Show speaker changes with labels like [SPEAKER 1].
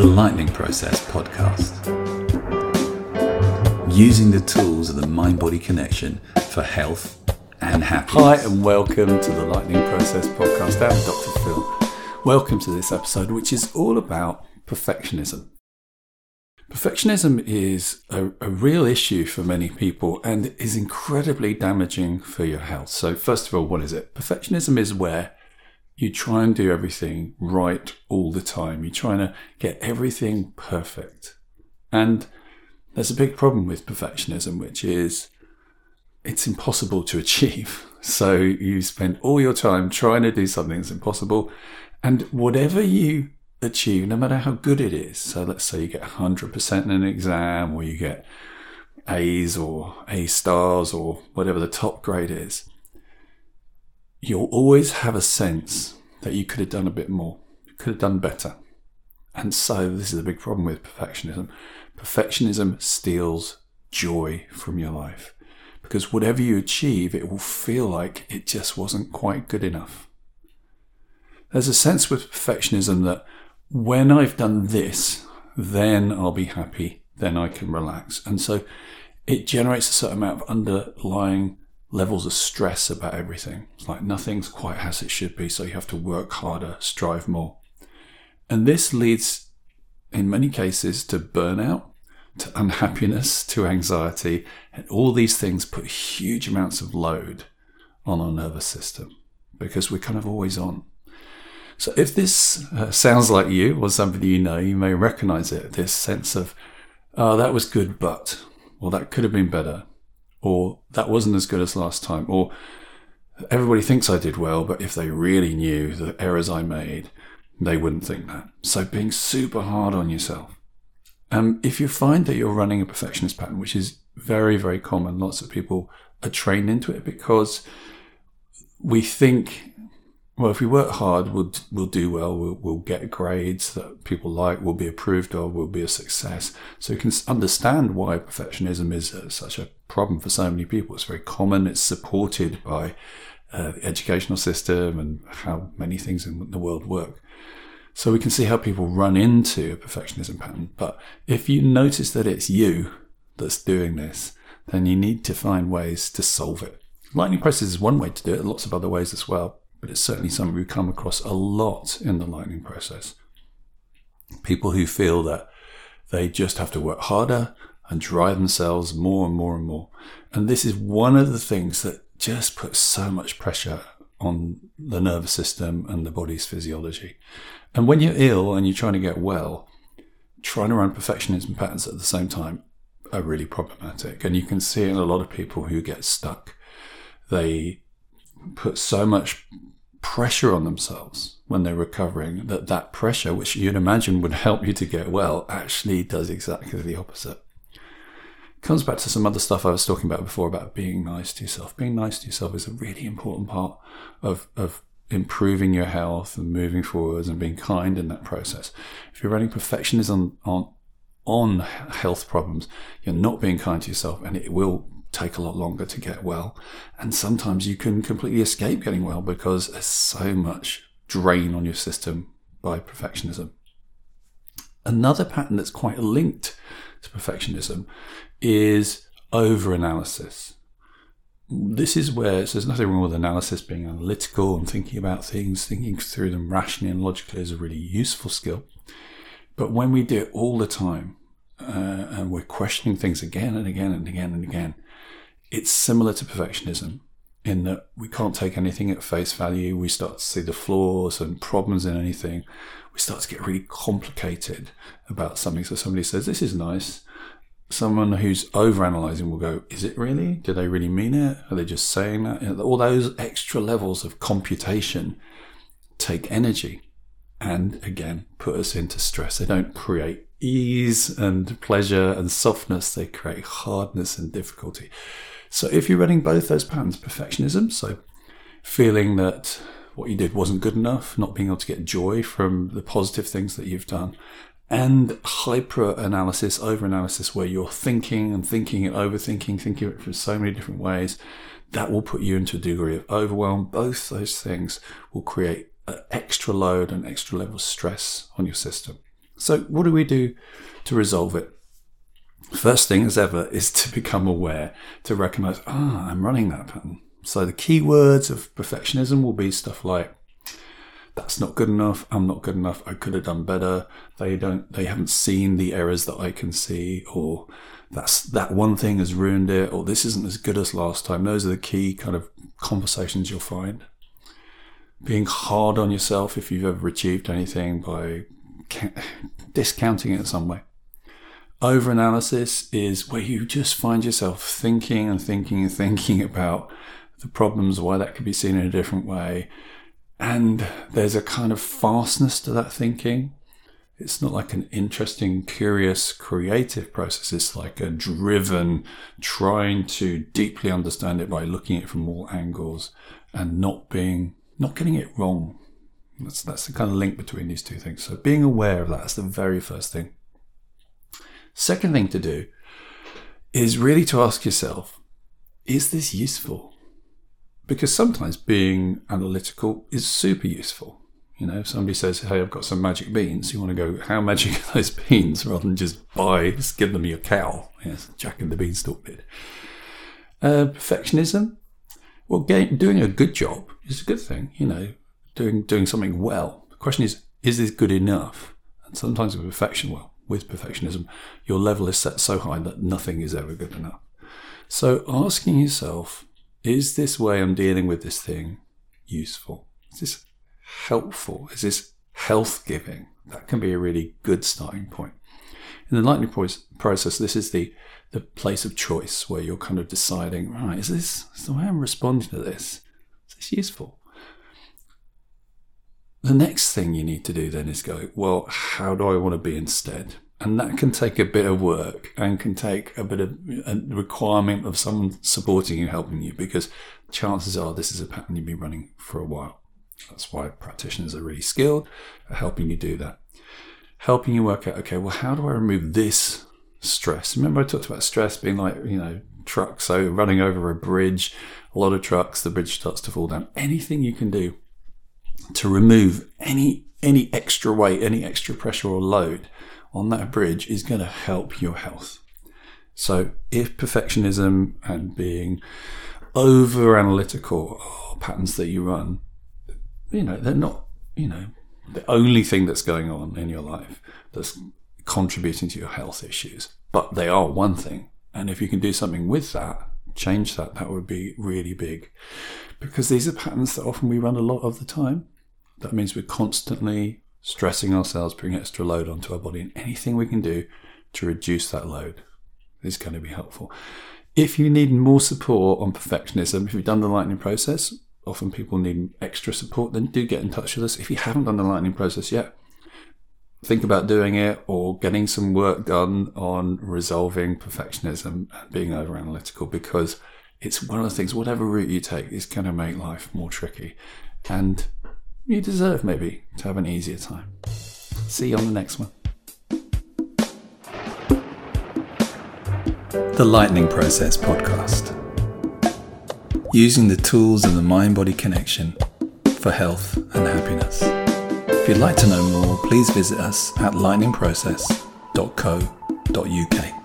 [SPEAKER 1] the Lightning Process podcast. Using the tools of the mind body connection for health and happiness.
[SPEAKER 2] Hi, and welcome to the Lightning Process podcast. I'm Dr. Phil. Welcome to this episode, which is all about perfectionism. Perfectionism is a, a, real issue for many people and is incredibly damaging for your health. So, first of all, what is it? Perfectionism is where you try and do everything right all the time. You're trying to get everything perfect. And there's a big problem with perfectionism, which is it's impossible to achieve. So you spend all your time trying to do something that's impossible. And whatever you achieve, no matter how good it is, so let's say you get 100% in an exam or you get A's or A stars or whatever the top grade is, you'll always have a sense that you could have done a bit more, could have done better. And so this is a big problem with perfectionism. Perfectionism steals joy from your life because whatever you achieve, it will feel like it just wasn't quite good enough. There's a sense with perfectionism that when I've done this, then I'll be happy, then I can relax. And so it generates a certain amount of underlying levels of stress about everything. It's like nothing's quite as it should be, so you have to work harder, strive more. And this leads, in many cases, to burnout, to unhappiness, to anxiety, and all these things put huge amounts of load on our nervous system because we're kind of always on. So if this uh, sounds like you or somebody you know, you may recognize it this sense of, oh, that was good, but, well, that could have been better, or that wasn't as good as last time, or everybody thinks I did well, but if they really knew the errors I made, they wouldn't think that. So being super hard on yourself. Um, if you find that you're running a perfectionist pattern, which is very, very common, lots of people are trained into it because we think well, if we work hard, we'll we'll do well. We'll, we'll get grades that people like. We'll be approved of. We'll be a success. So you can understand why perfectionism is a, such a problem for so many people. It's very common. It's supported by uh, the educational system and how many things in the world work. So we can see how people run into a perfectionism pattern. But if you notice that it's you that's doing this, then you need to find ways to solve it. Lightning process is one way to do it. Lots of other ways as well but it's certainly something we come across a lot in the lightning process. People who feel that they just have to work harder and drive themselves more and more and more. And this is one of the things that just puts so much pressure on the nervous system and the body's physiology. And when you're ill and you're trying to get well, trying to run perfectionism patterns at the same time are really problematic. And you can see in a lot of people who get stuck. They put so much pressure on themselves when they're recovering that that pressure which you'd imagine would help you to get well actually does exactly the opposite it comes back to some other stuff i was talking about before about being nice to yourself being nice to yourself is a really important part of, of improving your health and moving forwards and being kind in that process if you're running perfectionism on on health problems you're not being kind to yourself and it will take a lot longer to get well. And sometimes you can completely escape getting well because there's so much drain on your system by perfectionism. Another pattern that's quite linked to perfectionism is over analysis. This is where so there's nothing wrong with analysis, being analytical and thinking about things, thinking through them rationally and logically is a really useful skill. But when we do it all the time, uh, and we're questioning things again and again and again and again, it's similar to perfectionism in that we can't take anything at face value. We start to see the flaws and problems in anything. We start to get really complicated about something. So somebody says, This is nice. Someone who's over analyzing will go, Is it really? Do they really mean it? Are they just saying that? All those extra levels of computation take energy and again put us into stress. They don't create ease and pleasure and softness, they create hardness and difficulty. So if you're running both those patterns, perfectionism, so feeling that what you did wasn't good enough, not being able to get joy from the positive things that you've done, and hyper analysis, over analysis, where you're thinking and thinking and overthinking, thinking it from so many different ways, that will put you into a degree of overwhelm. Both those things will create an extra load and extra level of stress on your system. So, what do we do to resolve it? First thing as ever is to become aware, to recognize, ah, I'm running that pattern. So, the key words of perfectionism will be stuff like, that's not good enough. I'm not good enough. I could have done better. They don't, they haven't seen the errors that I can see, or that's that one thing has ruined it, or this isn't as good as last time. Those are the key kind of conversations you'll find. Being hard on yourself if you've ever achieved anything by discounting it in some way. Overanalysis is where you just find yourself thinking and thinking and thinking about the problems, why that could be seen in a different way. And there's a kind of fastness to that thinking. It's not like an interesting, curious, creative process. It's like a driven, trying to deeply understand it by looking at it from all angles and not being, not getting it wrong. That's, that's the kind of link between these two things. So being aware of that is the very first thing. Second thing to do is really to ask yourself, is this useful? Because sometimes being analytical is super useful. You know, if somebody says, Hey, I've got some magic beans, you want to go, How magic are those beans? rather than just buy, just give them your cow. Yes, Jack and the Beanstalk bit. Uh, perfectionism. Well, getting, doing a good job is a good thing, you know, doing, doing something well. The question is, is this good enough? And sometimes with perfection, well, with perfectionism, your level is set so high that nothing is ever good enough. So asking yourself, is this way I'm dealing with this thing useful? Is this helpful? Is this health giving? That can be a really good starting point. In the lightning process, this is the, the place of choice where you're kind of deciding, right, is this is the way I'm responding to this? Is this useful? The next thing you need to do then is go, well, how do I want to be instead? And that can take a bit of work and can take a bit of a requirement of someone supporting you, helping you, because chances are this is a pattern you've been running for a while. That's why practitioners are really skilled at helping you do that. Helping you work out, okay, well, how do I remove this stress? Remember, I talked about stress being like, you know, trucks, so running over a bridge, a lot of trucks, the bridge starts to fall down. Anything you can do to remove any any extra weight, any extra pressure or load on that bridge is going to help your health. So if perfectionism and being over analytical are patterns that you run, you know, they're not, you know, the only thing that's going on in your life that's contributing to your health issues, but they are one thing. And if you can do something with that, change that, that would be really big. Because these are patterns that often we run a lot of the time. That means we're constantly stressing ourselves, putting extra load onto our body, and anything we can do to reduce that load is going to be helpful. If you need more support on perfectionism, if you've done the lightning process, often people need extra support, then do get in touch with us. If you haven't done the lightning process yet, think about doing it or getting some work done on resolving perfectionism and being over analytical because it's one of the things, whatever route you take, is going to make life more tricky. And you deserve maybe to have an easier time. See you on the next one.
[SPEAKER 1] The Lightning Process Podcast. Using the tools of the mind body connection for health and happiness. You'd like to know more, please visit us at lightningprocess.co.uk.